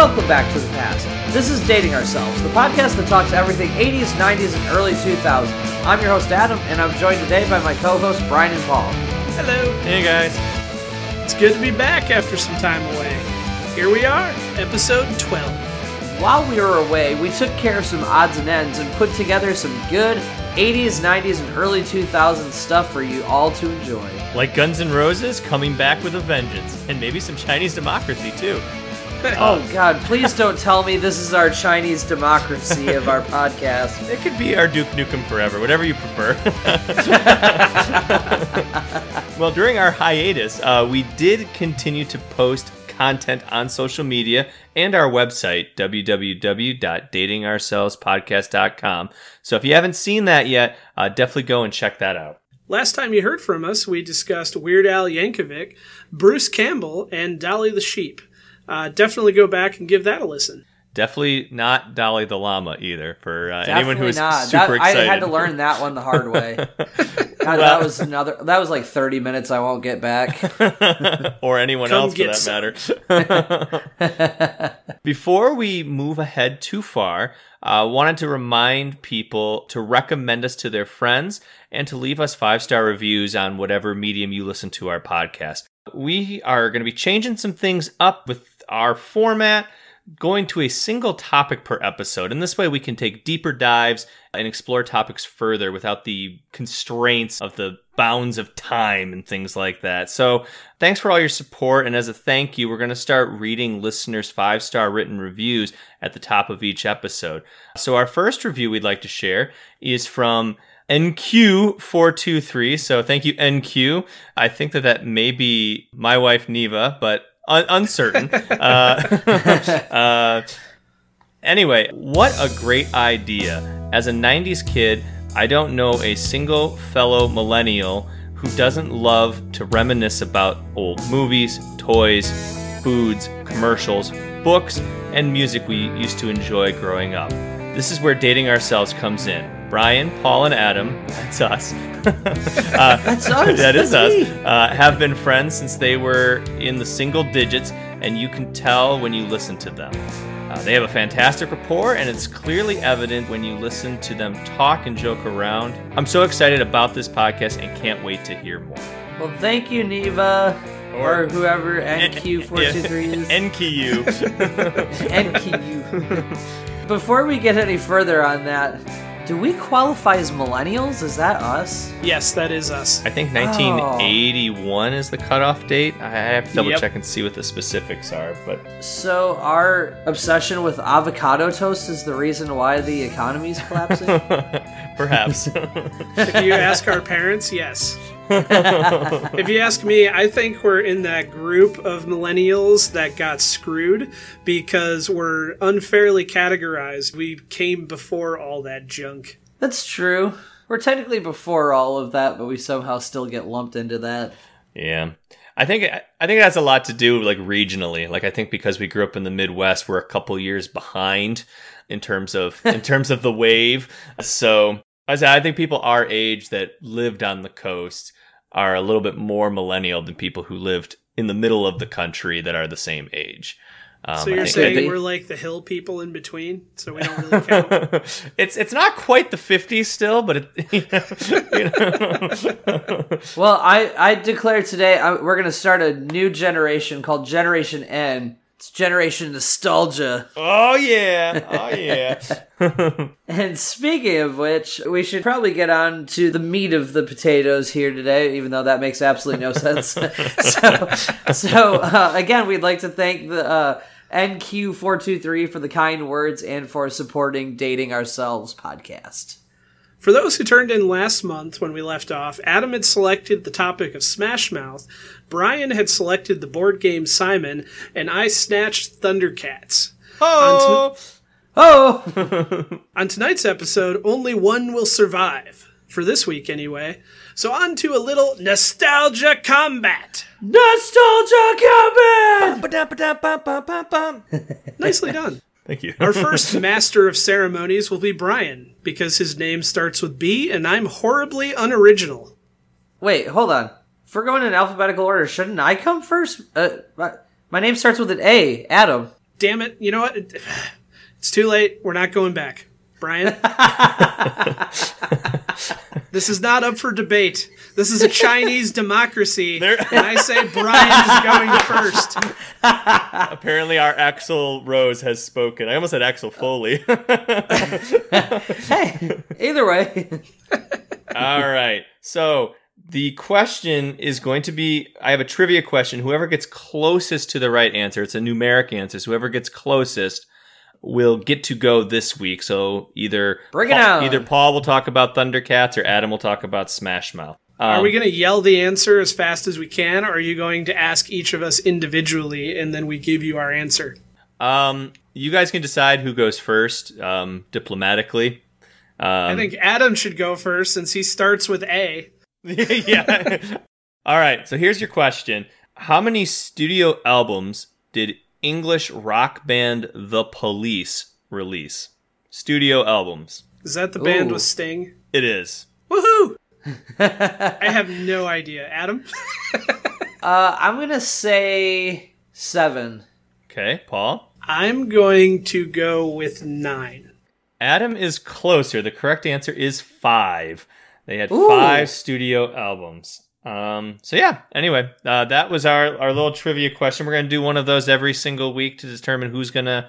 welcome back to the past. This is Dating Ourselves, the podcast that talks everything 80s, 90s, and early 2000s. I'm your host, Adam, and I'm joined today by my co hosts, Brian and Paul. Hello. Hey guys. It's good to be back after some time away. Here we are, episode 12. While we were away, we took care of some odds and ends and put together some good 80s, 90s, and early 2000s stuff for you all to enjoy. Like Guns N' Roses coming back with a vengeance, and maybe some Chinese democracy too. Oh, God, please don't tell me this is our Chinese democracy of our podcast. It could be our Duke Nukem forever, whatever you prefer. well, during our hiatus, uh, we did continue to post content on social media and our website, www.datingourselvespodcast.com. So if you haven't seen that yet, uh, definitely go and check that out. Last time you heard from us, we discussed Weird Al Yankovic, Bruce Campbell, and Dolly the Sheep. Uh, definitely go back and give that a listen. Definitely not Dolly the Llama either, for uh, anyone who is not. super That- excited. I had to learn that one the hard way. God, that was another. That was like 30 minutes I won't get back. or anyone Come else for that some. matter. Before we move ahead too far, I uh, wanted to remind people to recommend us to their friends and to leave us five star reviews on whatever medium you listen to our podcast. We are going to be changing some things up with our format. Going to a single topic per episode, and this way we can take deeper dives and explore topics further without the constraints of the bounds of time and things like that. So, thanks for all your support. And as a thank you, we're going to start reading listeners' five star written reviews at the top of each episode. So, our first review we'd like to share is from NQ423. So, thank you, NQ. I think that that may be my wife, Neva, but un- uncertain. uh, uh, Anyway, what a great idea. As a 90s kid, I don't know a single fellow millennial who doesn't love to reminisce about old movies, toys, foods, commercials, books, and music we used to enjoy growing up. This is where dating ourselves comes in. Brian, Paul, and Adam, that's us. uh, That's us. that is That's us. Uh, have been friends since they were in the single digits, and you can tell when you listen to them. Uh, they have a fantastic rapport, and it's clearly evident when you listen to them talk and joke around. I'm so excited about this podcast and can't wait to hear more. Well, thank you, Neva. Or, Or- whoever NQ423 is. NKU. NQ. Before we get any further on that, do we qualify as millennials? Is that us? Yes, that is us. I think 1981 is the cutoff date. I have to double Yep. check and see what the specifics are, but So our obsession with avocado toast is the reason why the economy is collapsing? perhaps. If you ask our parents, yes. if you ask me, I think we're in that group of millennials that got screwed because we're unfairly categorized. We came before all that junk. That's true. We're technically before all of that, but we somehow still get lumped into that. Yeah. I think I think it has a lot to do like regionally. Like I think because we grew up in the Midwest, we're a couple years behind in terms of in terms of the wave. So I say I think people our age that lived on the coast are a little bit more millennial than people who lived in the middle of the country that are the same age. Um, So you're think- saying they- we're like the hill people in between, so we don't really count. it's it's not quite the 50s still, but it, you know. Well, I, I declare today I, we're going to start a new generation called Generation N. It's Generation Nostalgia. oh yeah, oh yeah. And speaking of which, we should probably get on to the meat of the potatoes here today, even though that makes absolutely no sense. so, so uh, again, we'd like to thank the uh, NQ423 for the kind words and for supporting Dating Ourselves podcast. For those who turned in last month when we left off, Adam had selected the topic of Smash Mouth, Brian had selected the board game Simon, and I snatched Thundercats. Oh. Oh! On tonight's episode, only one will survive. For this week, anyway. So, on to a little nostalgia combat. Nostalgia Cabin! Nicely done. Thank you. Our first master of ceremonies will be Brian, because his name starts with B and I'm horribly unoriginal. Wait, hold on. If we're going in alphabetical order, shouldn't I come first? Uh, my, my name starts with an A, Adam. damn it. You know what? It's too late. We're not going back. Brian? this is not up for debate. This is a Chinese democracy. There- and I say Brian is going first. Apparently, our Axl Rose has spoken. I almost said Axel Foley. Hey, either way. All right. So the question is going to be I have a trivia question. Whoever gets closest to the right answer, it's a numeric answer. So whoever gets closest will get to go this week. So either Bring it Paul, on. either Paul will talk about Thundercats or Adam will talk about Smash Mouth. Are Um, we going to yell the answer as fast as we can, or are you going to ask each of us individually and then we give you our answer? um, you guys can decide who goes first um, diplomatically. I Um, think Adam should go first since he starts with A. yeah. All right. So here's your question: How many studio albums did English rock band The Police release? Studio albums. Is that the band Ooh. with Sting? It is. Woohoo! I have no idea. Adam? Uh, I'm gonna say seven. Okay, Paul. I'm going to go with nine. Adam is closer. The correct answer is five. They had Ooh. five studio albums. Um, so yeah. Anyway, uh, that was our our little trivia question. We're gonna do one of those every single week to determine who's gonna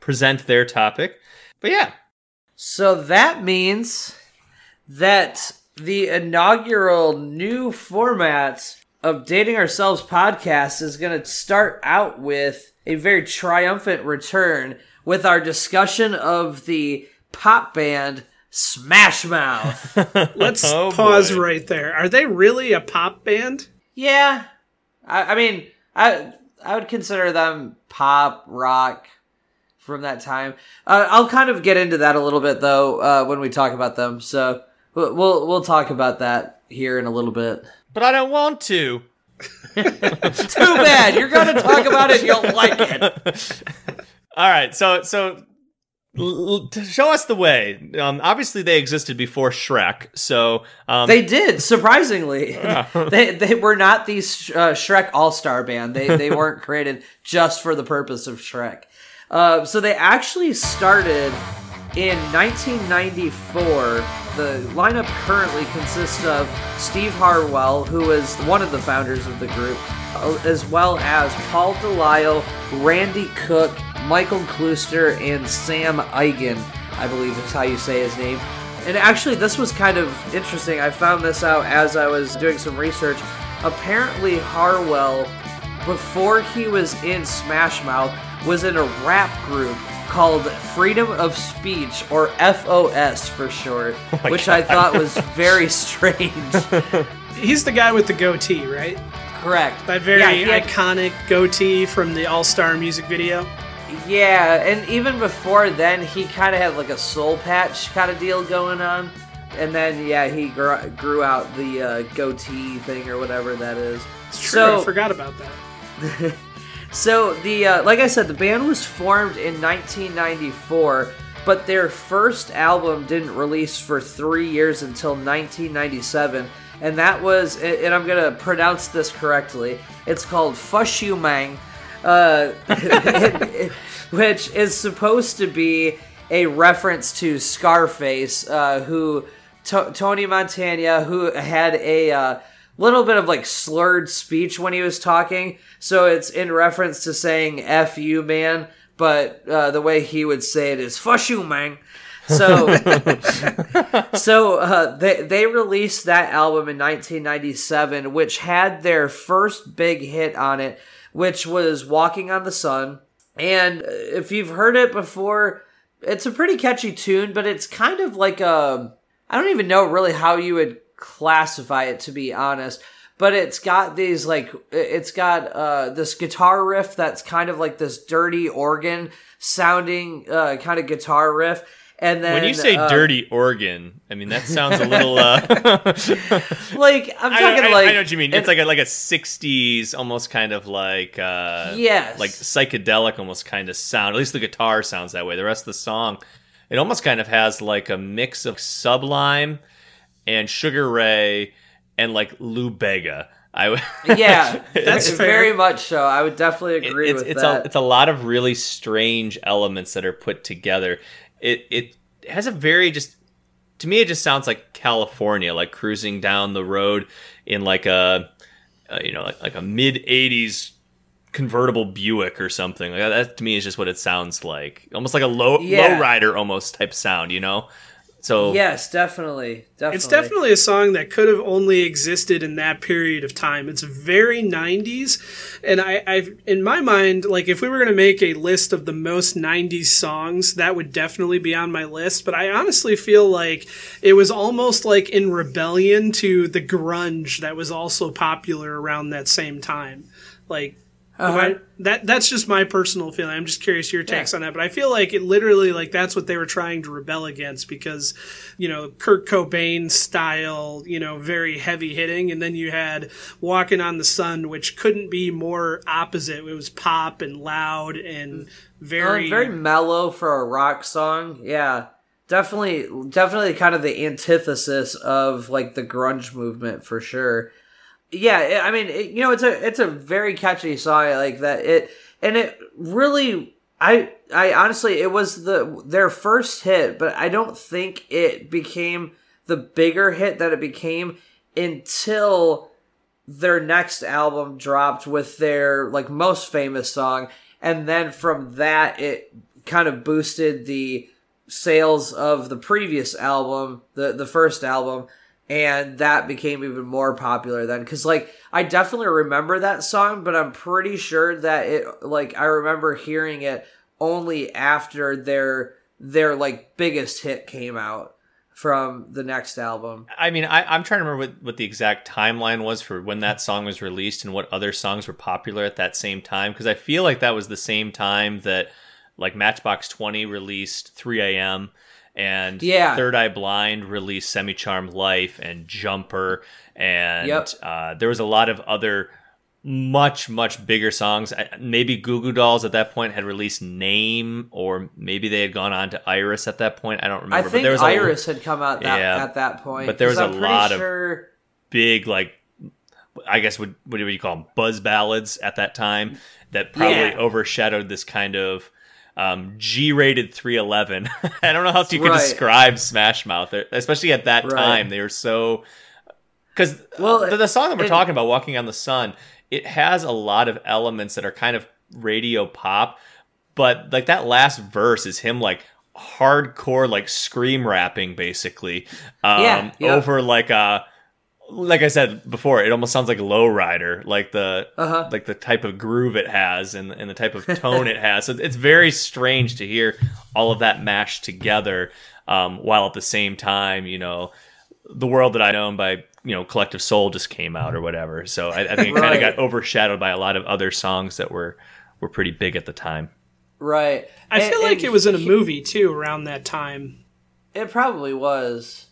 present their topic. But yeah, So that means that the inaugural new format of Dating Ourselves podcast is going to start out with a very triumphant return with our discussion of the pop band Smash Mouth. Let's Oh, pause boy. right there. Are they really a pop band? yeah. I, I mean, I I would consider them pop rock from that time. Uh, I'll kind of get into that a little bit though uh, when we talk about them. So we'll we'll, we'll talk about that here in a little bit. but I don't want to. Too bad. You're going to talk about it. You'll like it. All right, so so l- l- to show us the way. Um, obviously, they existed before Shrek, so um, They did surprisingly. they they were not the uh, Shrek All Star band. They they weren't created just for the purpose of Shrek. Uh, so they actually started in 1994. The lineup currently consists of Steve Harwell, who is one of the founders of the group, uh, as well as Paul Delisle, Randy Cooke, Michael Klooster, and Sam Eigen, I believe is how you say his name. And actually, this was kind of interesting. I found this out as I was doing some research. Apparently, Harwell, before he was in Smash Mouth, was in a rap group called Freedom of Speech, or FOS for short, my which I thought was very strange. He's the guy with the goatee, right? Correct. That very Yeah, he had- iconic goatee from the All Star music video. Yeah, and even before then, he kind of had like a soul patch kind of deal going on. And then, yeah, he grew, grew out the uh, goatee thing or whatever that is. It's true. So- I forgot about that. So the uh, like I said, the band was formed in 1994, but their first album didn't release for three years until 1997, and that was and I'm gonna pronounce this correctly. It's called Fush Mang, uh, which is supposed to be a reference to Scarface, uh, who to- Tony Montana, who had a uh, little bit of like slurred speech when he was talking. So it's in reference to saying "f you, man," but uh, the way he would say it is "fush you, man." So, so uh, they they released that album in 1997, which had their first big hit on it, which was "Walking on the Sun." And uh, if you've heard it before, it's a pretty catchy tune, but it's kind of like a I don't even know really how you would classify it to be honest. But it's got these like it's got uh this guitar riff that's kind of like this dirty organ sounding uh kind of guitar riff. And then when you say uh, dirty organ, I mean that sounds a little. Uh, like I'm I, talking I- like I know what you mean. It's like a like a '60s, almost kind of like uh, Yes. like psychedelic, almost kind of sound. At least the guitar sounds that way. The rest of the song, it almost kind of has like a mix of Sublime and Sugar Ray and like Lou Bega. I w- Yeah, That's that's very much so. I would definitely agree it's with it's that. a it's a lot of really strange elements that are put together. It it has a very just to me it just sounds like California, like cruising down the road in like a, a you know like, like a mid '80s convertible Buick or something. Like that, that to me is just what it sounds like, almost like a low Yeah. lowrider almost type sound, you know. So yes, definitely, definitely. It's definitely a song that could have only existed in that period of time. It's very 90s, and I, I've in my mind, like if we were going to make a list of the most 90s songs, that would definitely be on my list. But I honestly feel like it was almost like in rebellion to the grunge that was also popular around that same time. Like Uh-huh. I- that that's just my personal feeling. I'm just curious your takes on that, but I feel like it literally like that's what they were trying to rebel against because you know Kurt Cobain style, you know, very heavy hitting, and then you had Walking on the Sun, which couldn't be more opposite. It was pop and loud and very Uh, very mellow for a rock song. Yeah, definitely, definitely kind of the antithesis of like the grunge movement for sure. Yeah, I mean, it, you know, it's a it's a very catchy song like that. It and it really, I I honestly, it was the their first hit, but I don't think it became the bigger hit that it became until their next album dropped with their like most famous song and then from that it kind of boosted the sales of the previous album the the first album and that became even more popular then cuz like I definitely remember that song but I'm pretty sure that it like I remember hearing it only after their their like biggest hit came out from the next album I mean, I, I'm trying to remember what, what the exact timeline was for when that song was released and what other songs were popular at that same time. Because I feel like that was the same time that like Matchbox 20 released 3 a.m. and Yeah. Third Eye Blind released Semi Charmed Life and Jumper. And Yep. uh, there was a lot of other much, much bigger songs. Maybe Goo Goo Dolls at that point had released Name, or maybe they had gone on to Iris at that point. I don't remember. I but think there was a- Iris had come out that, Yeah. at that point. But there was a lot of- big like I guess what what do you call them buzz ballads at that time that probably Yeah. overshadowed this kind of um, G-rated 311. I don't know how else you could Right. describe Smash Mouth, especially at that Right. time. They were so because Well, the, the song that we're it- talking about, "Walking on the Sun," it has a lot of elements that are kind of radio pop, but like that last verse is him like hardcore like scream rapping basically um Yeah, yeah. over like a like I said before, it almost sounds like Lowrider, like the Uh-huh. like the type of groove it has and, and the type of tone it has. So it's very strange to hear all of that mashed together, um, while at the same time, you know, the world that I know by you know Collective Soul just came out or whatever. So I, I think it kind of got overshadowed by a lot of other songs that were were pretty big at the time. right? I And- feel like it was in a movie too around that time. It probably was.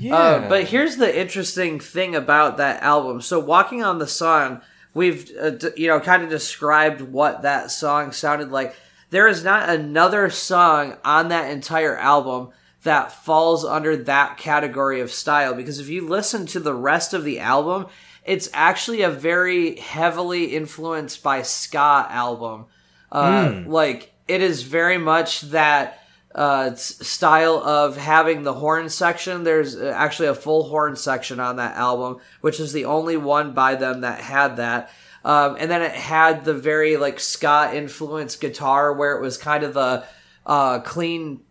Uh, but here's the interesting thing about that album. So, "Walking on the Sun," we've uh, d- you know kind of described what that song sounded like. There is not another song on that entire album that falls under that category of style because if you listen to the rest of the album, it's actually a very heavily influenced by ska album. Uh, Like it is very much that uh, style of having the horn section. There's uh, actually a full horn section on that album, which is the only one by them that had that. Um, and then it had the very like ska influenced guitar, where it was kind of the uh, clean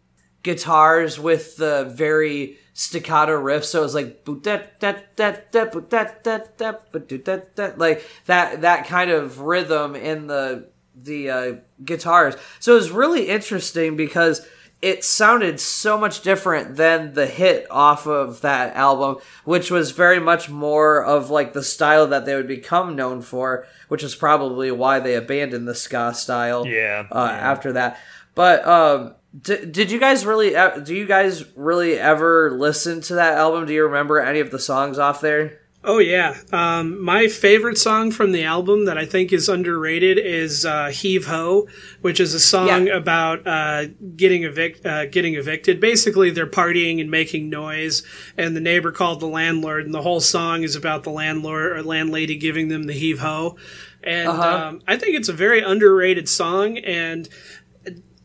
guitars with the very staccato riff. So it was like like that that kind of rhythm in the the uh, guitars. So it was really interesting because it sounded so much different than the hit off of that album, which was very much more of like the style that they would become known for, which is probably why they abandoned the ska style Yeah, uh, after that. But um, d- did you guys really? Uh, do you guys really ever listen to that album? Do you remember any of the songs off there? Oh yeah, um, my favorite song from the album that I think is underrated is uh, "Heave Ho," which is a song Yeah. about uh, getting evict uh, getting evicted. Basically, they're partying and making noise, and the neighbor called the landlord, and the whole song is about the landlord or landlady giving them the heave ho. And Uh-huh. um, I think it's a very underrated song, and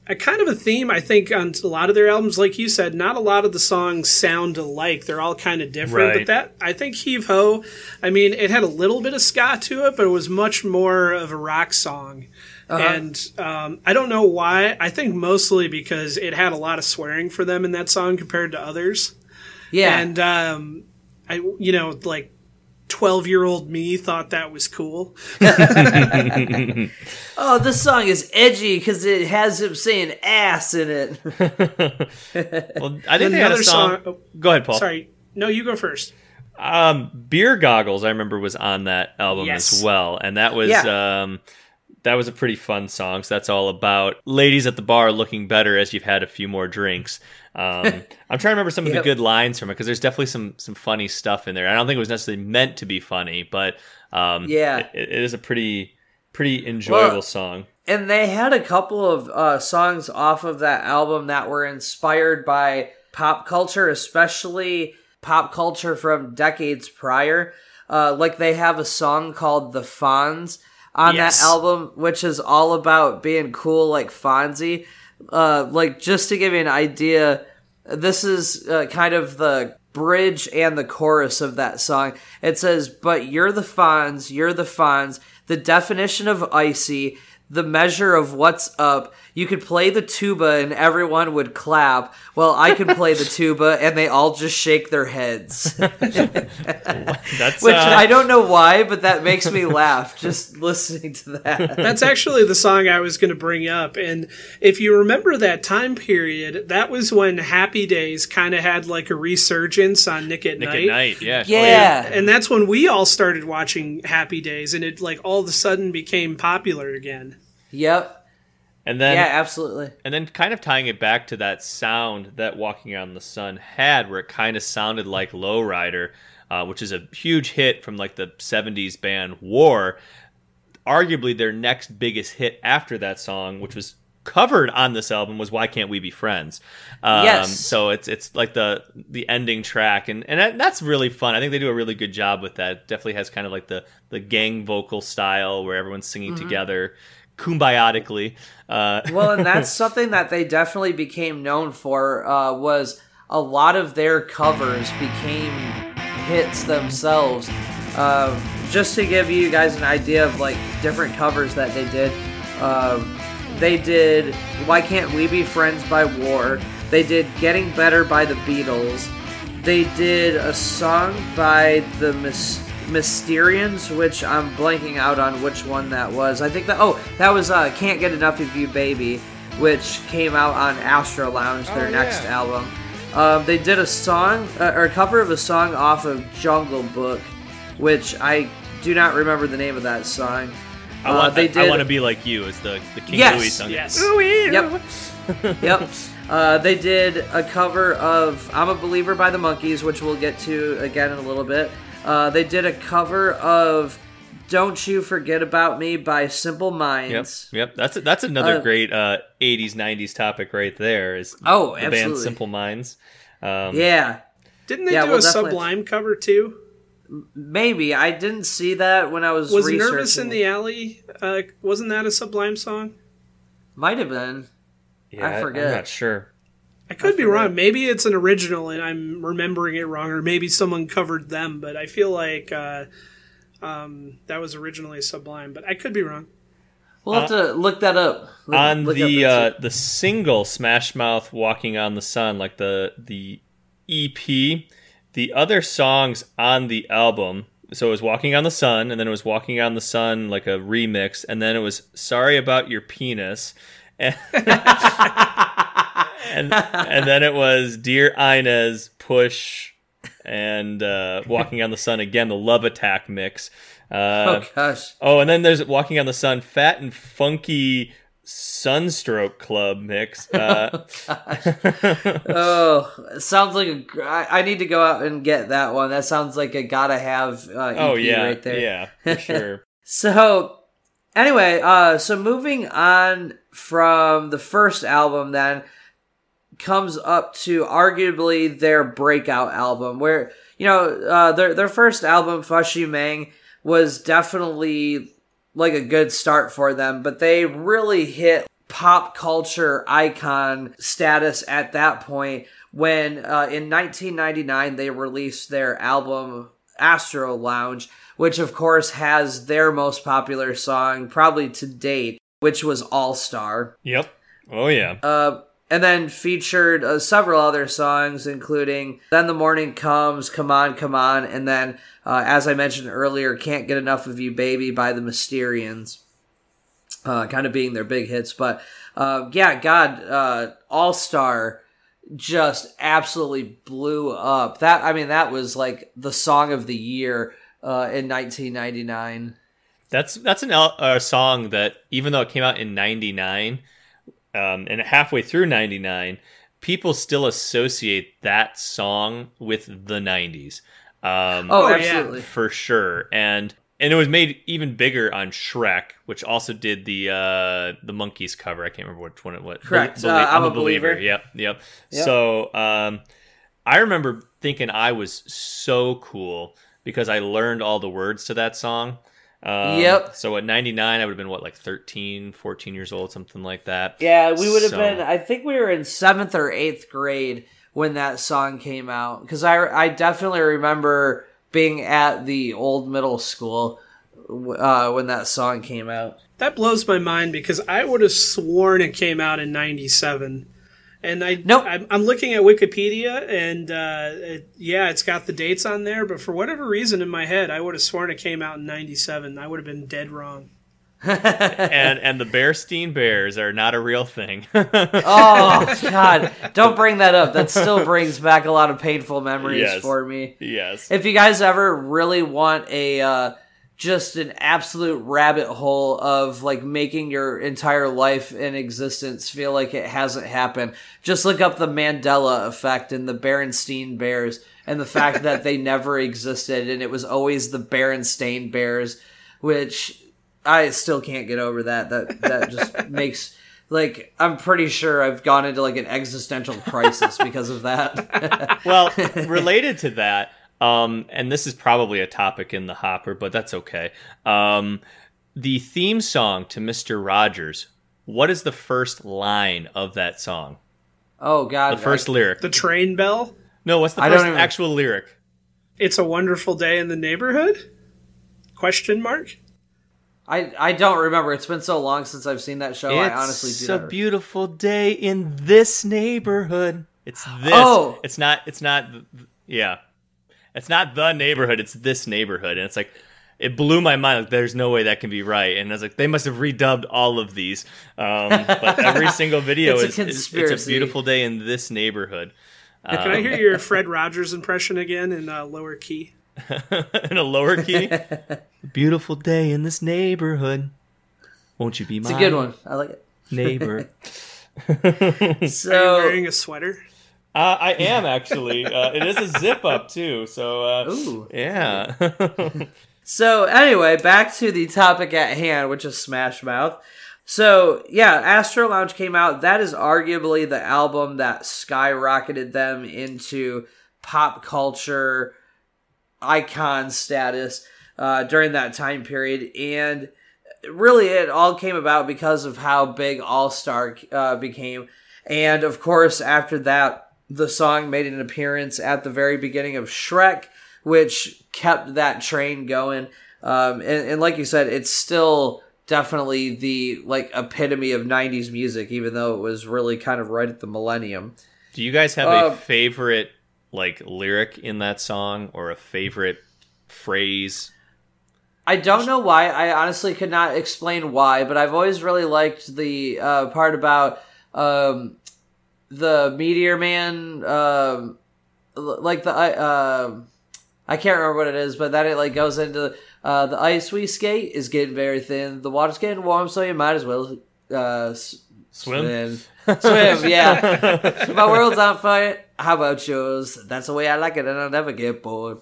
a kind of a theme I think on a lot of their albums, like you said, not a lot of the songs sound alike. They're all kind of different. Right. But that I think Heave Ho, I mean, it had a little bit of ska to it, but it was much more of a rock song. And um, I don't know why. I think mostly because it had a lot of swearing for them in that song compared to others. Yeah. And um, I, you know, like twelve year old me thought that was cool. oh, this song is edgy because it has him saying ass in it. Well, I think they had Another a song. song- oh, Go ahead, Paul. Sorry, no, you go first. Um, Beer Goggles, I remember, was on that album Yes. as well, and that was Yeah. um, that was a pretty fun song. So that's all about ladies at the bar looking better as you've had a few more drinks. Um, I'm trying to remember some of Yep. the good lines from it because there's definitely some some funny stuff in there. I don't think it was necessarily meant to be funny, but um, Yeah. it, it is a pretty pretty enjoyable Well, song. and they had a couple of uh, songs off of that album that were inspired by pop culture, especially pop culture from decades prior. Uh, like they have a song called "The Fonz" on Yes. that album, which is all about being cool, like Fonzie. Uh, like just to give you an idea, this is uh, kind of the bridge and the chorus of that song. It says, "But you're the Fonz, you're the Fonz, the definition of icy, the measure of what's up. You could play the tuba and everyone would clap. Well, I can play the tuba and they all just shake their heads." That's Which uh, I don't know why, but that makes me laugh just listening to that. That's actually the song I was going to bring up. And if you remember that time period, that was when Happy Days kind of had like a resurgence on Nick at Nick Night. at Night. Yeah. Yeah. And that's when we all started watching Happy Days, and it like all of a sudden became popular again. Yep. And then yeah, absolutely. And then kind of tying it back to that sound that Walking on the Sun had, where it kind of sounded like Lowrider, uh, which is a huge hit from like the 70s band War. Arguably their next biggest hit after that song, which was covered on this album, was Why Can't We Be Friends? Um, Yes. So it's it's like the the ending track, and, and that, that's really fun. I think they do a really good job with that. It definitely has kind of like the, the gang vocal style where everyone's singing together kumbiotically. Uh, well, and that's something that they definitely became known for uh, was a lot of their covers became hits themselves. Uh, just to give you guys an idea of like different covers that they did, um, they did "Why Can't We Be Friends" by War. They did "Getting Better" by the Beatles. They did a song by the Mys- Mysterians, which I'm blanking out on which one that was. I think that oh, that was uh, "Can't Get Enough of You, Baby," which came out on Astro Lounge, their Oh, next yeah. album. Um, they did a song uh, or a cover of a song off of Jungle Book, which I do not remember the name of that song. I Uh, want they I want to be like you is the the King Yes. Louis song. Yes. Yep. yep. Uh, they did a cover of "I'm a Believer" by the Monkees, which we'll get to again in a little bit. Uh, they did a cover of "Don't You Forget About Me" by Simple Minds. yep. That's that's another Uh, great uh, '80s '90s topic right there. Is Oh, the band. Simple Minds. Um, Yeah, Didn't they Yeah, do we'll a definitely- Sublime cover too? maybe I didn't see that when I was Was researching. "Nervous in the Alley"? Uh, wasn't that a Sublime song? Might have been. yeah, I forget. I'm not sure. I could be wrong. Maybe it's an original and I'm remembering it wrong, or maybe someone covered them. But I feel like uh, um, that was originally Sublime. But I could be wrong. We'll have to look that up. Look- on look the up uh, the single Smash Mouth "Walking on the Sun," like the the EP, the other songs on the album. So it was "Walking on the Sun," and then it was "Walking on the Sun" like a remix, and then it was "Sorry About Your Penis," and and, then it was "Dear Inez," "Push," and uh, "Walking on the Sun" again, the Love Attack mix. Uh, oh gosh. Oh, and then there's Walking on the Sun, fat and funky Sunstroke Club mix. Uh, oh, it sounds like a. I, I need to go out and get that one. That sounds like a gotta have uh, EP oh yeah, right there. yeah, for sure. So, anyway, uh, so moving on from the first album, then comes up to arguably their breakout album, where you know uh, their their first album, Fushi Mang, was definitely like a good start for them, but they really hit pop culture icon status at that point when uh, in 1999 they released their album Astro Lounge, which of course has their most popular song probably to date, which was All Star. Yep. Oh yeah. Uh, and then featured uh, several other songs, including Then the Morning Comes, Come On, Come On, and then, uh, as I mentioned earlier, Can't Get Enough of You, Baby by the Mysterians. Uh, kind of being their big hits. But uh, yeah, God, uh, All Star just absolutely blew up. That I mean, that was like the song of the year uh, in 1999. That's that's an a song that even though it came out in '99, um, and halfway through '99, people still associate that song with the '90s. Um, Oh, Oh, absolutely. for sure, and and it was made even bigger on Shrek, which also did the uh, the Monkees cover. I can't remember which one it was. Correct. Belie- Uh, I'm a Believer. Yep, yep. Yep. So um, I remember thinking I was so cool because I learned all the words to that song. Um, Yep. So at 99, I would have been what, like 13, 14 years old, something like that. Yeah, we would have So- been. I think we were in seventh or eighth grade when that song came out because I I definitely remember being at the old middle school uh, when that song came out. That blows my mind because I would have sworn it came out in '97, and I Nope. I'm, I'm looking at Wikipedia, and uh, it, yeah, it's got the dates on there. But for whatever reason in my head, I would have sworn it came out in '97. I would have been dead wrong. and and the Bearstein Bears are not a real thing. Oh God! Don't bring that up. That still brings back a lot of painful memories Yes. for me. yes. If you guys ever really want a uh, just an absolute rabbit hole of like making your entire life in existence feel like it hasn't happened, just look up the Mandela effect and the Berenstein Bears and the fact that they never existed and it was always the Berenstain Bears, which I still can't get over that. That that just makes like I'm pretty sure I've gone into like an existential crisis because of that. well, related to that, um, and this is probably a topic in the hopper, but that's okay. Um, the theme song to Mister Rogers. What is the first line of that song? oh God! The first lyric. The train bell. No, what's the I first even- actual lyric? It's a wonderful day in the neighborhood. Question mark. I I don't remember. It's been so long since I've seen that show. I honestly do. It's a not- beautiful day in this neighborhood. It's this. Oh. It's not. It's not. Yeah. It's not the neighborhood. It's this neighborhood, and it's like it blew my mind. Like, there's no way that can be right. And I was like, they must have redubbed all of these. Um, but every single video It's a is, is- it's a beautiful day in this neighborhood. Can I hear your Fred Rogers impression again in uh, lower key? in a lower key. beautiful day in this neighborhood. Won't you be It's a good one. I like it. neighbor? Are you So wearing a sweater? Uh, I am actually. Uh, it is a zip up too. So uh, Ooh. yeah. so anyway, back to the topic at hand, which is Smash Mouth. So yeah, Astro Lounge came out. That is arguably the album that skyrocketed them into pop culture icon status uh, during that time period, and really it all came about because of how big All Star uh, became, and of course after that, the song made an appearance at the very beginning of Shrek, which kept that train going. Um, and, and like you said, it's still definitely the like epitome of 90s music even though it was really kind of right at the millennium Do you guys have Uh, a favorite like lyric in that song or a favorite phrase? I don't know why. I honestly could not explain why, but I've always really liked the uh, part about um, the Meteor Man, um, like the uh, I can't remember what it is, but that it like goes into uh, the ice we skate is getting very thin. The water's getting warm, so you might as well uh, s- Swim? swim, swim. Yeah, my world's on fire. How about yours? That's the way I like it, and I'll never get bored.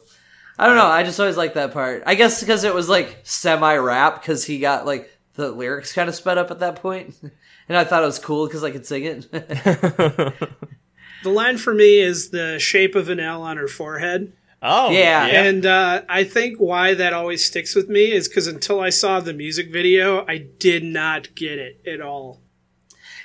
I don't know. I just always like that part. I guess because it was like semi rap, because he got like the lyrics kind of sped up at that point, and I thought it was cool because I could sing it. The line for me is the shape of an L on her forehead. oh, Yeah. And uh, I think why that always sticks with me is because until I saw the music video, I did not get it at all.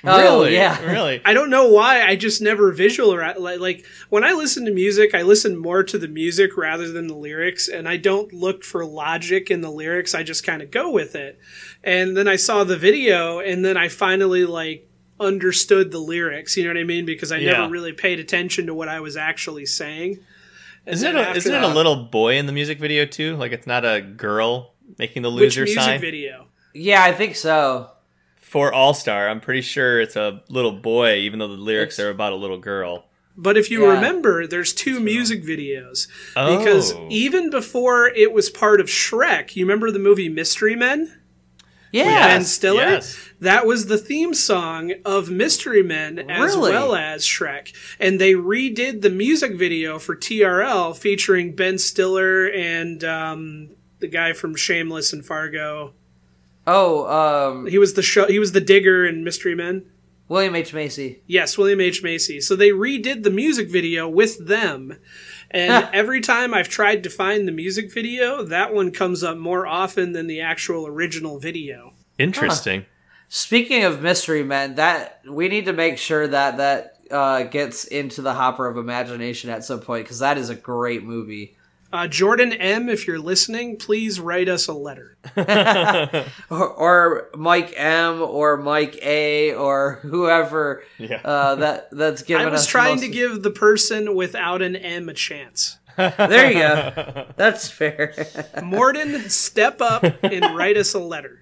Oh, really? yeah. Really? I don't know why. I just never visualize like, like when I listen to music, I listen more to the music rather than the lyrics, and I don't look for logic in the lyrics. I just kind of go with it. And then I saw the video, and then I finally like understood the lyrics. You know what I mean? Because I Yeah. never really paid attention to what I was actually saying. And Isn't it, a, isn't it a little boy in the music video too? Like it's not a girl making the which loser music sign video? yeah, I think so. for All Star. I'm pretty sure it's a little boy, even though the lyrics It's- are about a little girl. But if you Yeah. remember, there's two music videos because Oh. even before it was part of Shrek, you remember the movie Mystery Men? Yeah, Ben Stiller. yes. That was the theme song of Mystery Men as Really? well as Shrek. And they redid the music video for TRL featuring Ben Stiller and um, the guy from Shameless and Fargo. Oh, um, He was the show he was the digger in Mystery Men. William H Macy. Yes, William H. Macy. So they redid the music video with them. And every time I've tried to find the music video, that one comes up more often than the actual original video. Interesting. Speaking of mystery men, that we need to make sure that that uh, gets into the hopper of imagination at some point because that is a great movie. Uh, Jordan M., if you're listening, please write us a letter. Or, or Mike M. or Mike A. or whoever Yeah. uh, that that's given I was us trying most- to give the person without an M a chance. There you go. That's fair. Morden, step up and write us a letter.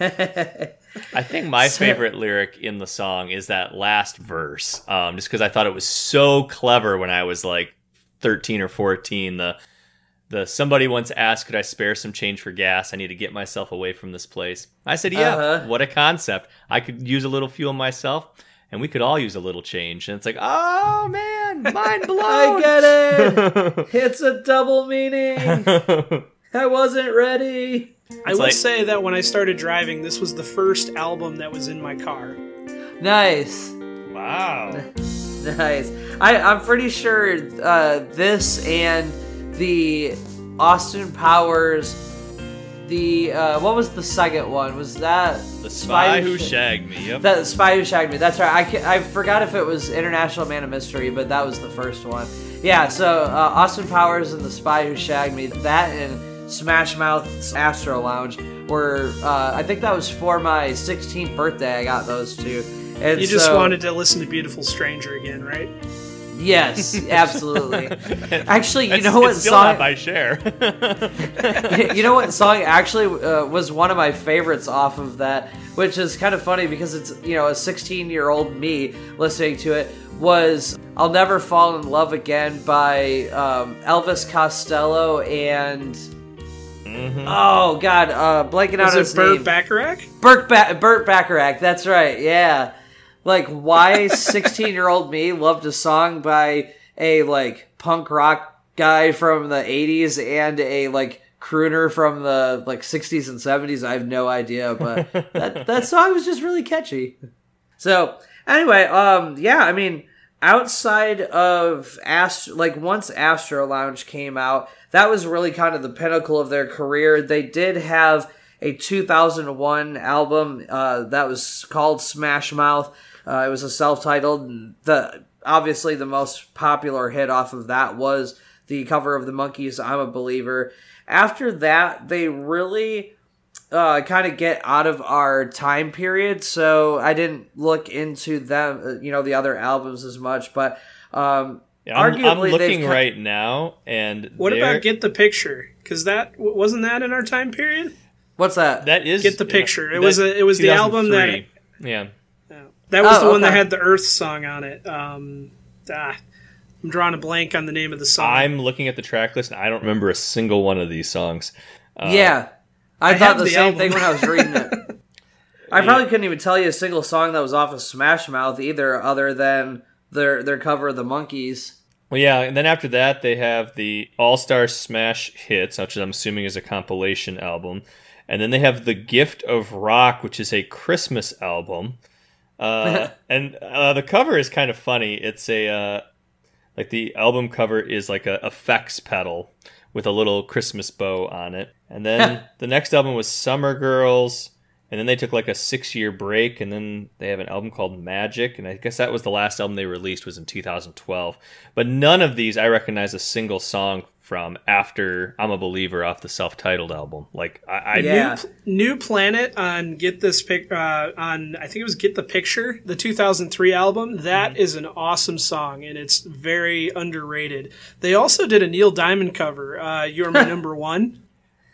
I think my favorite lyric in the song is that last verse, um, just because I thought it was so clever when I was like 13 or 14. The the somebody once asked, "Could I spare some change for gas? I need to get myself away from this place." I said, "Yeah." Uh-huh. What a concept! I could use a little fuel myself, and we could all use a little change. And it's like, oh man, mind blown. I get it. It's a double meaning. I wasn't ready. I will like- say that when I started driving, this was the first album that was in my car. Nice. wow. Nice. I, I'm pretty sure uh, this and the Austin Powers. The uh, what was the second one? Was that The spy who Sh- shagged me. Yep. That Spy Who Shagged Me. That's right. I, I forgot if it was International Man of Mystery, but that was the first one. Yeah. So uh, Austin Powers and the Spy Who Shagged Me. That and Smash Mouth's Astro Lounge were. Uh, I think that was for my 16th birthday. I got those two. And You just so- wanted to listen to Beautiful Stranger again, right? Yes, absolutely. Actually, you It's- know what it's still song? not by share. you know what song actually uh, was one of my favorites off of that, which is kind of funny because it's you know a 16 year old me listening to it was "I'll Never Fall in Love Again" by um, Elvis Costello and oh god, uh, blanking out Was his Burt name. Bacharach? Burt, ba- Burt Bacharach. That's right. Yeah. Like, why 16 year old me loved a song by a, like, punk rock guy from the 80s and a, like, crooner from the, like, 60s and 70s, I have no idea. But that, that song was just really catchy. So, anyway, um, yeah, I mean, outside of Astro, like, once Astro Lounge came out, that was really kind of the pinnacle of their career. They did have a 2001 album uh, that was called Smash Mouth. Uh, it was a self-titled. The obviously the most popular hit off of that was the cover of the Monkees' "I'm a Believer." After that, they really uh, kind of get out of our time period, so I didn't look into them, uh, you know, the other albums as much. But um, Yeah, I'm, I'm arguably, they've looking ki- right now, and What there- about Get the Picture? Because that wasn't that in our time period. What's that? that is Get the Picture. It was a- it was the album that- yeah. That was Oh, the one that had the Earth song on it. Um, ah, I'm drawing a blank on the name of the song. I'm looking at the track list, and I don't remember a single one of these songs. Uh, yeah, I, I thought the, the same album. thing when I was reading it. I probably couldn't even tell you a single song that was off of Smash Mouth either, other than their their cover of the Monkees. Well, yeah, and then after that they have the All Star Smash Hits, which I'm assuming is a compilation album, and then they have the Gift of Rock, which is a Christmas album. Uh, and uh, the cover is kind of funny. It's a uh, like the album cover is like a effects pedal with a little Christmas bow on it. And then the next album was Summer Girls, and then they took like a six year break, and then they have an album called Magic, and I guess that was the last album they released was in 2012. But none of these I recognize a single song from after I'm a Believer off the self titled album. Like I, I Yeah. New Planet on Get This Pic uh, on I think it was Get the Picture, the 2003 album. That is an awesome song and it's very underrated. They also did a Neil Diamond cover. Uh, You're my number one.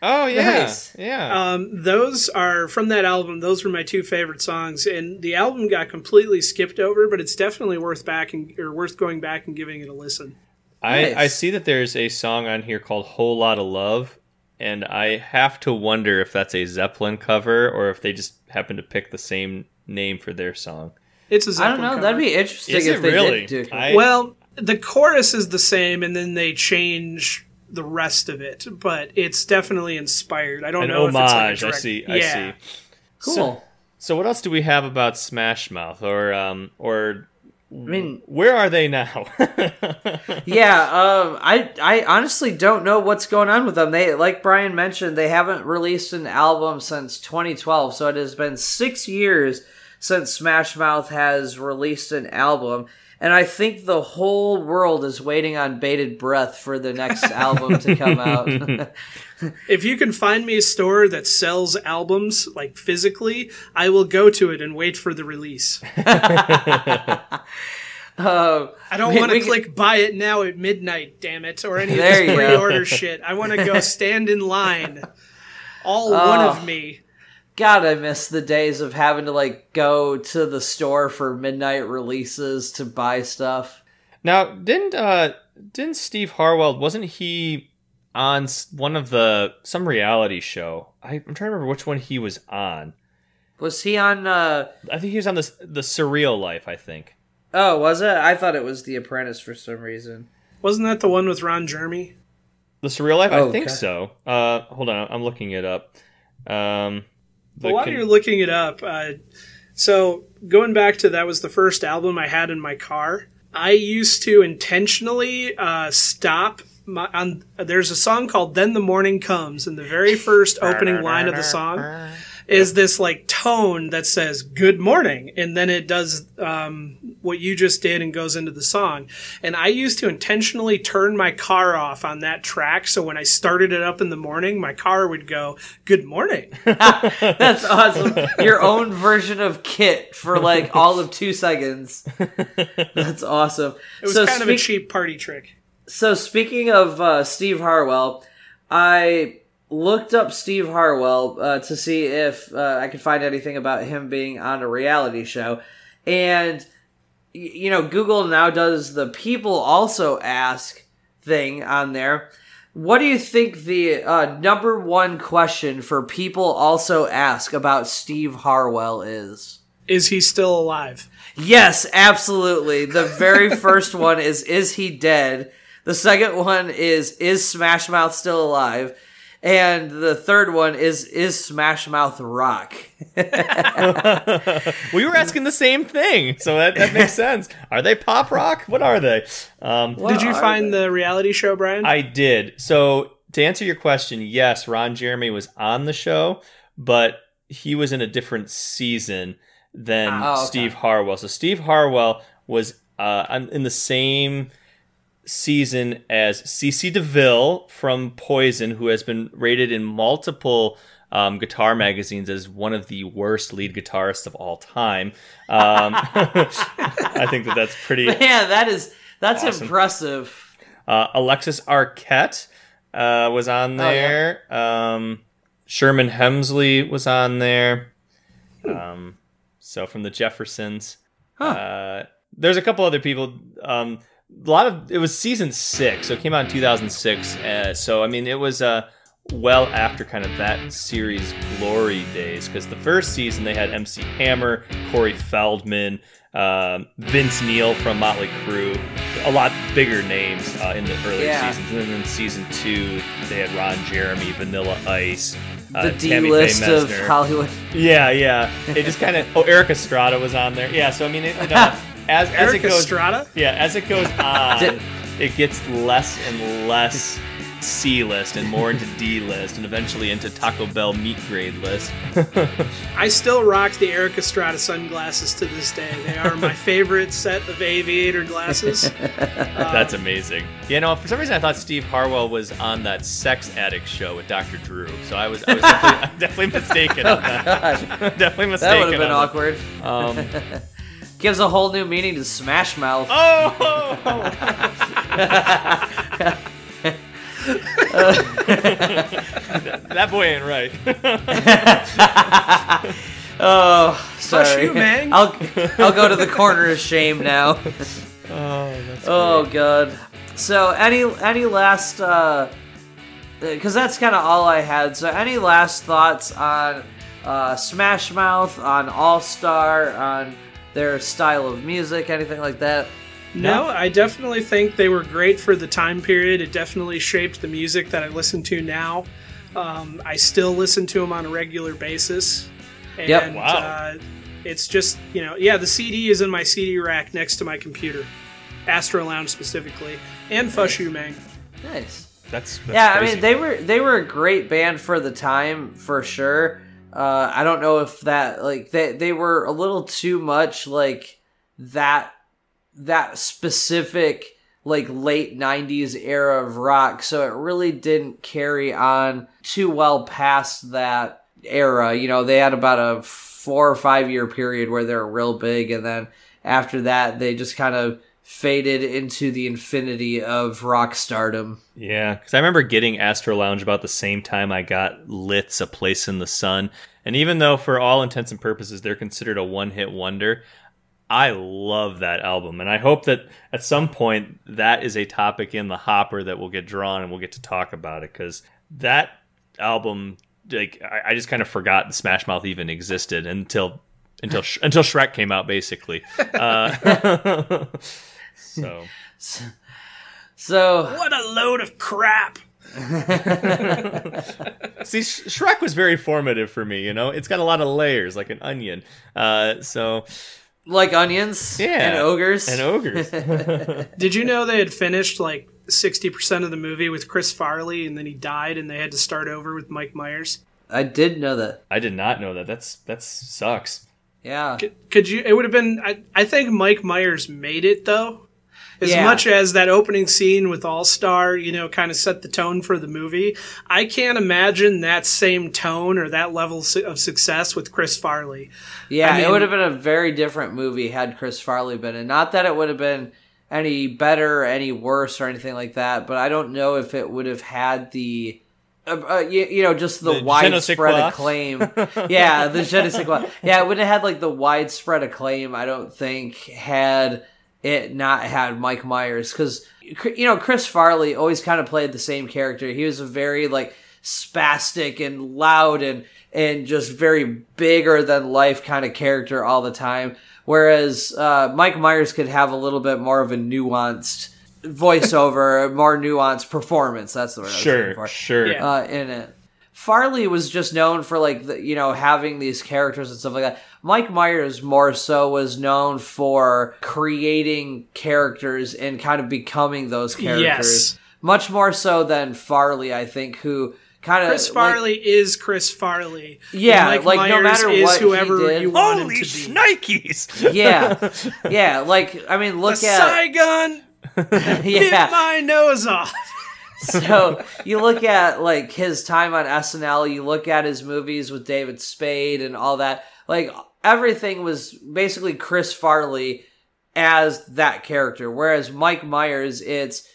Oh yeah, Nice. yeah. Um, those are from that album. Those were my two favorite songs, and the album got completely skipped over. But it's definitely worth back and, or worth going back and giving it a listen. I, Nice. I see that there's a song on here called Whole Lot of Love, and I have to wonder if that's a Zeppelin cover or if they just happen to pick the same name for their song. It's a I Zeppelin I don't know. cover. That'd be interesting Is if it they really? did do. I- Well, the chorus is the same, and then they change the rest of it, but it's definitely inspired. I don't An know homage. if it's like a I direct- see. I yeah. see. cool. So what else do we have about Smash Mouth or um or I mean, where are they now? yeah. Um, I I honestly don't know what's going on with them. They like Brian mentioned, they haven't released an album since 2012, so it has been six years since Smash Mouth has released an album. And I think the whole world is waiting on bated breath for the next album to come out. If you can find me a store that sells albums like physically, I will go to it and wait for the release. Uh, I don't want to can- click buy it now at midnight, damn it, or any of this pre-order shit. I want to go stand in line. All one Oh. of me. God, I miss the days of having to like go to the store for midnight releases to buy stuff. now, didn't uh didn't Steve Harwell wasn't he on one of the some reality show? I, I'm trying to remember which one he was on. Was he on? uh I think he was on the the Surreal Life. I think. Oh, was it? I thought it was The Apprentice for some reason. Wasn't that the one with Ron Jeremy? The Surreal Life? Oh, I think okay. so. Uh, hold on, I'm looking it up. Um, Well, while con- you're looking it up, uh, so going back to that was the first album I had in my car. I used to intentionally uh, stop. My, on there's a song called "Then the Morning Comes," and the very first opening line of the song is this like tone that says "Good morning," and then it does um, what you just did and goes into the song. And I used to intentionally turn my car off on that track, so when I started it up in the morning, my car would go "Good morning." That's awesome. Your own version of KITT for like all of two seconds. That's awesome. It was so kind of a cheap party trick. So speaking of uh, Steve Harwell, I looked up Steve Harwell uh, to see if uh, I could find anything about him being on a reality show, and you know Google now does the people also ask thing on there. What do you think the uh, number one question for people also ask about Steve Harwell is? Is he still alive? Yes, absolutely. The very first one is Is he dead? The second one is Is Smash Mouth still alive? And the third one is Is Smash Mouth rock? we were asking the same thing, so that, that makes sense. Are they pop rock? What are they? Um, What Did you are find the reality show, Brian? I did. So to answer your question, yes, Ron Jeremy was on the show, but he was in a different season than Ah, okay. Steve Harwell. So Steve Harwell was uh, in the same season as CC DeVille from Poison, who has been rated in multiple um, guitar magazines as one of the worst lead guitarists of all time. Um, I think that that's pretty Yeah, that is that's Awesome. impressive. uh, Alexis Arquette uh, was on Oh, yeah. there. um, Sherman Hemsley was on there. Um, so from the Jeffersons. Uh, there's a couple other people. A lot of it was season six, so it came out in 2006. Uh, so I mean, it was uh, well after kind of that series glory days because the first season they had MC Hammer, Corey Feldman, um, Vince Neil from Motley Crue, a lot bigger names uh, in the earlier Yeah. seasons. And then in season two, they had Ron Jeremy, Vanilla Ice, uh, The D list of Hollywood. Yeah, yeah. It just kind of. Oh, Erik Estrada was on there. Yeah, so I mean, it, you know, as as Erik it goes, Estrada? yeah, as it goes on, it gets less and less C list and more into D list, and eventually into Taco Bell meat grade list. I still rock the Erik Estrada sunglasses to this day. They are my favorite set of aviator glasses. That's amazing. You know, for some reason, I thought Steve Harwell was on that Sex Addict show with Dr. Drew, so I was, I was definitely, definitely mistaken on that. definitely mistaken. That would have been awkward. Um, Gives a whole new meaning to Smash Mouth. oh. that boy ain't right. Oh, sorry. you, man. I'll I'll go to the corner of shame now. oh, that's Oh god. So any any last uh because that's kind of all I had. So any last thoughts on uh, Smash Mouth, on All Star, on their style of music, anything like that? No, I definitely think they were great for the time period. It definitely shaped the music that I listen to now. Um, I still listen to them on a regular basis. And, Yep. Wow. Uh, it's just, you know, yeah, the CD is in my CD rack next to my computer. Astro Lounge specifically. And Fush Yu Mang. Nice. That's, that's yeah, crazy. I mean they were they were a great band for the time for sure. Uh, I don't know if that like they they were a little too much like that that specific like late 90s era of rock. So it really didn't carry on too well past that era. You know they had about a four or five year period where they're real big. And then after that they just kind of faded into the infinity of rock stardom Yeah, because I remember getting Astro Lounge about the same time I got Lit's A Place in the Sun. And even though, for all intents and purposes, they're considered a one hit wonder, I love that album. And I hope that at some point that is a topic in the hopper that will get drawn and we'll get to talk about it. Because that album, like, I, I just kind of forgot Smash Mouth even existed until. Until Sh- until Shrek came out, basically. Uh, so so What a load of crap! See, Sh- Shrek was very formative for me. You know, it's got a lot of layers, like an onion. Uh, so like onions yeah, and ogres and ogres. Did you know they had finished like 60% of the movie with Chris Farley and then he died and they had to start over with Mike Myers? I did know that. I did not know that. That's that sucks. Yeah. Could, could you? It would have been. I, I think Mike Myers made it though. As Yeah. much as that opening scene with All Star, you know, kind of set the tone for the movie, I can't imagine that same tone or that level of success with Chris Farley. Yeah, I it would have been a very different movie had Chris Farley been in. Not that it would have been any better, any worse, or anything like that, but I don't know if it would have had the. Uh, uh, you, you know, just the, The je ne sais widespread acclaim. yeah, the je ne sais quoi. Yeah, it would have had like the widespread acclaim. I don't think had it not had Mike Myers because you know Chris Farley always kind of played the same character. He was a very like spastic and loud and and just very bigger than life kind of character all the time. Whereas uh, Mike Myers could have a little bit more of a nuanced voiceover, a more nuanced performance. That's the word I was Sure, for sure. Yeah. uh, in it. Farley was just known for like the, you know having these characters and stuff like that. Mike Myers more so was known for creating characters and kind of becoming those characters. Yes. Much more so than Farley, I think, who kind of Chris Farley is Chris Farley. Yeah, And Mike like, no matter is what he did- you want Holy him to be. yeah, yeah, like I mean, A look at Saigon, bit yeah. my nose off. so you look at like his time on SNL, you look at his movies with David Spade and all that. Like everything was basically Chris Farley as that character, whereas Mike Myers, it's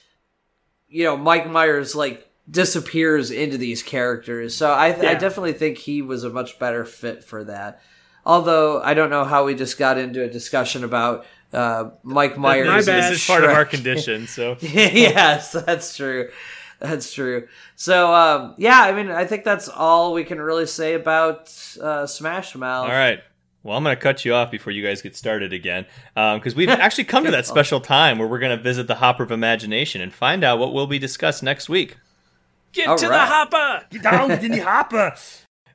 you know Mike Myers like disappears into these characters. So I, I Yeah. definitely think he was a much better fit for that. Although I don't know how we just got into a discussion about uh, Mike Myers. My bad. This is part of our condition. So yes, that's true. That's true. So, um, yeah, I mean, I think that's all we can really say about uh, Smash Mouth. All right. Well, I'm going to cut you off before you guys get started again, um, because we've actually come to that special time where we're going to visit the Hopper of Imagination and find out what will be discussed next week. Get All to the hopper. Get down in the Hopper.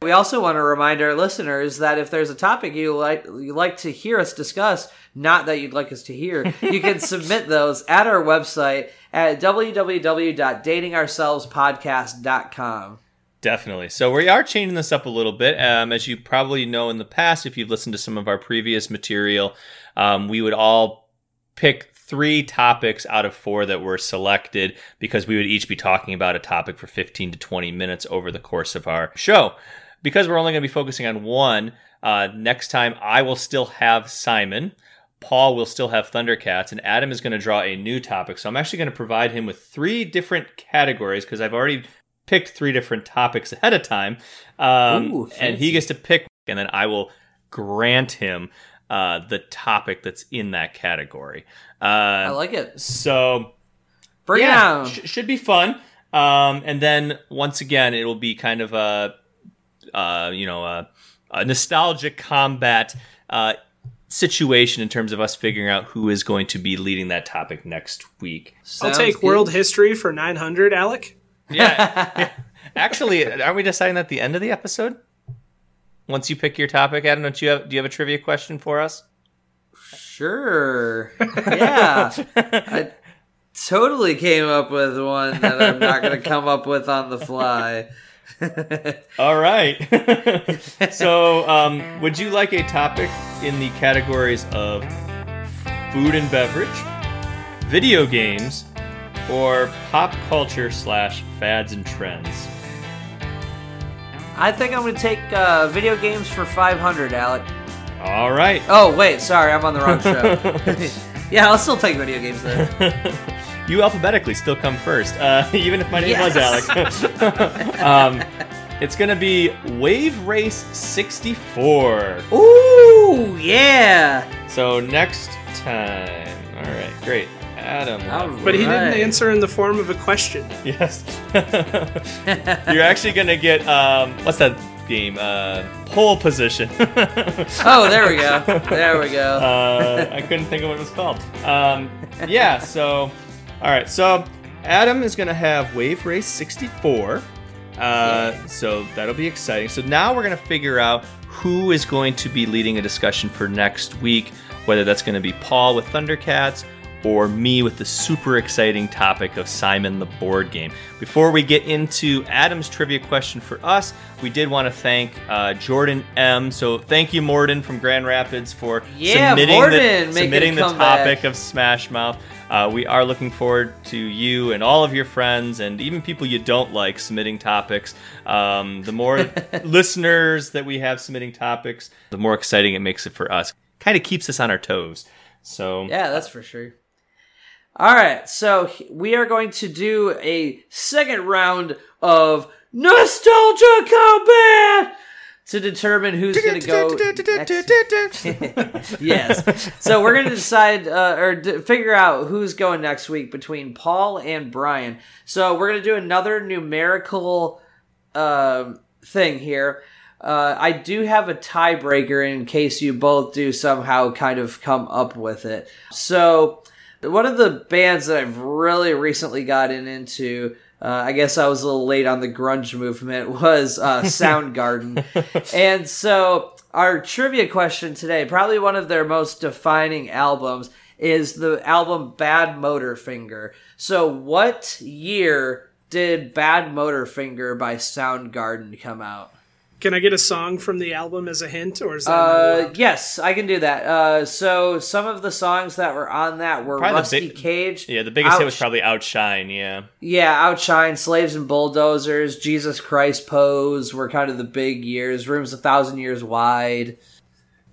We also want to remind our listeners that if there's a topic you like you like to hear us discuss, not that you'd like us to hear, you can submit those at our website at www.datingourselvespodcast.com. Definitely. So we are changing this up a little bit. Um, as you probably know in the past, if you've listened to some of our previous material, um, we would all pick three topics out of four that were selected because we would each be talking about a topic for 15 to 20 minutes over the course of our show. Because we're only going to be focusing on one, uh, next time I will still have Simon. Paul will still have Thundercats, and Adam is going to draw a new topic. So I'm actually going to provide him with three different categories because I've already picked three different topics ahead of time. Um, Ooh, and he gets to pick, and then I will grant him uh, the topic that's in that category. Uh, I like it. so Bring it yeah, on. sh- should be fun. Um, and then once again, it will be kind of a, uh, you know, a, a nostalgic combat uh, situation in terms of us figuring out who is going to be leading that topic next week. I'll take good. world history for 900, Alec. Yeah, actually, aren't we deciding that at the end of the episode? Once you pick your topic, Adam, don't you have? Do you have a trivia question for us? Sure. Yeah. I totally came up with one that I'm not going to come up with on the fly. All right. so, um, would you like a topic in the categories of food and beverage, video games, or pop culture slash fads and trends? I think I'm going to take uh, video games for 500, Alec. All right. Oh, wait, sorry, I'm on the wrong show. yeah, I'll still take video games then. you alphabetically still come first, uh, even if my name was Yes. Alex. um, it's gonna be Wave Race 64. Ooh, yeah. So next time. All right, great. Adam. All. But he didn't answer in the form of a question. Yes. You're actually gonna get um, what's that game? Uh, pole position. Oh, there we go. There we go. uh, I couldn't think of what it was called. Um, yeah. So, all right. So Adam is gonna have Wave Race 64. Uh, so that'll be exciting. So now we're gonna figure out who is going to be leading a discussion for next week. Whether that's going to be Paul with Thundercats or me with the super exciting topic of Simon the board game. Before we get into Adam's trivia question for us, we did want to thank uh, Jordan M. So thank you, Morden from Grand Rapids, for Yeah, submitting Morden the, submitting the topic of Smash Mouth. Uh, we are looking forward to you and all of your friends and even people you don't like submitting topics. Um, the more listeners that we have submitting topics, the more exciting it makes it for us. Kind of keeps us on our toes. So Yeah, that's for sure. All right, so we are going to do a second round of nostalgia combat to determine who's going to go yes. So we're going to decide uh, or d- figure out who's going next week between Paul and Brian. So we're going to do another numerical um, thing here. Uh, I do have a tiebreaker in case you both do somehow kind of come up with it. So, one of the bands that I've really recently gotten into, uh, I guess I was a little late on the grunge movement, was uh, Soundgarden. and so, our trivia question today, probably one of their most defining albums, is the album Bad Motorfinger. So, what year did Bad Motorfinger by Soundgarden come out? Can I get a song from the album as a hint, or is that not Uh, yes, I can do that. Uh, so some of the songs that were on that were Probably Rusty big- Cage. yeah, the biggest hit was probably Outshine. Yeah. yeah, Outshine, Slaves and Bulldozers, Jesus Christ Pose were kind of the big years. Rooms a thousand years wide.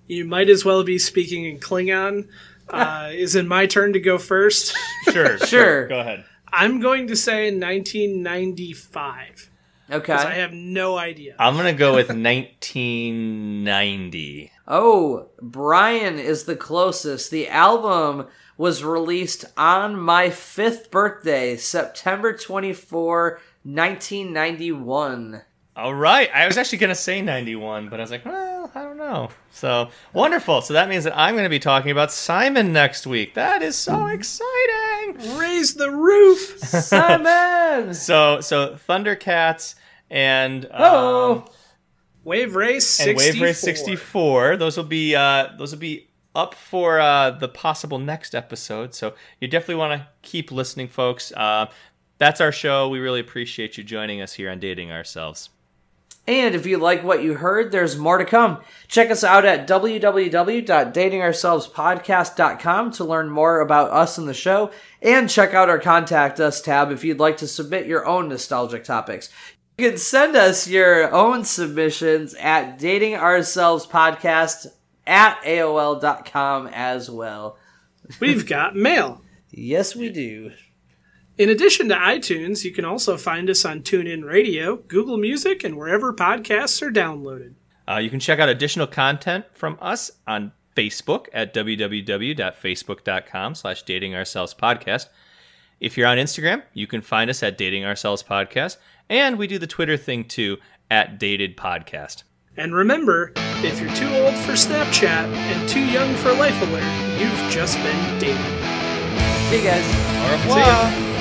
You might as well be speaking in Klingon. Uh, is it my turn to go first? Sure. Sure. Go ahead. I'm going to say 1995 Okay. because I have no idea. I'm gonna go with 1990. Oh, Brian is the closest. The album was released on my fifth birthday, September 24, 1991. All right. I was actually going to say 91, but I was like, well, I don't know. So wonderful. So that means that I'm going to be talking about Simon next week. That is so exciting. Raise the roof. Simon! So, so Thundercats and. Um, Oh! Wave Race and 64. Wave Race 64. Those will be uh, those will be up for uh, the possible next episode. So you definitely want to keep listening, folks. Uh, that's our show. We really appreciate you joining us here on Dating Ourselves. And if you like what you heard, there's more to come. Check us out at www.datingourselvespodcast.com to learn more about us and the show, and check out our Contact Us tab if you'd like to submit your own nostalgic topics. You can send us your own submissions at dating ourselves podcast at AOL.com as well. We've got mail. Yes, we do. In addition to iTunes, you can also find us on TuneIn Radio, Google Music, and wherever podcasts are downloaded. Uh, you can check out additional content from us on Facebook at www.facebook.com slash dating ourselves podcast. If you're on Instagram, you can find us at dating ourselves podcast. And we do the Twitter thing too at dated podcast. And remember, if you're too old for Snapchat and too young for Life Alert, you've just been dated. See you guys. Au revoir.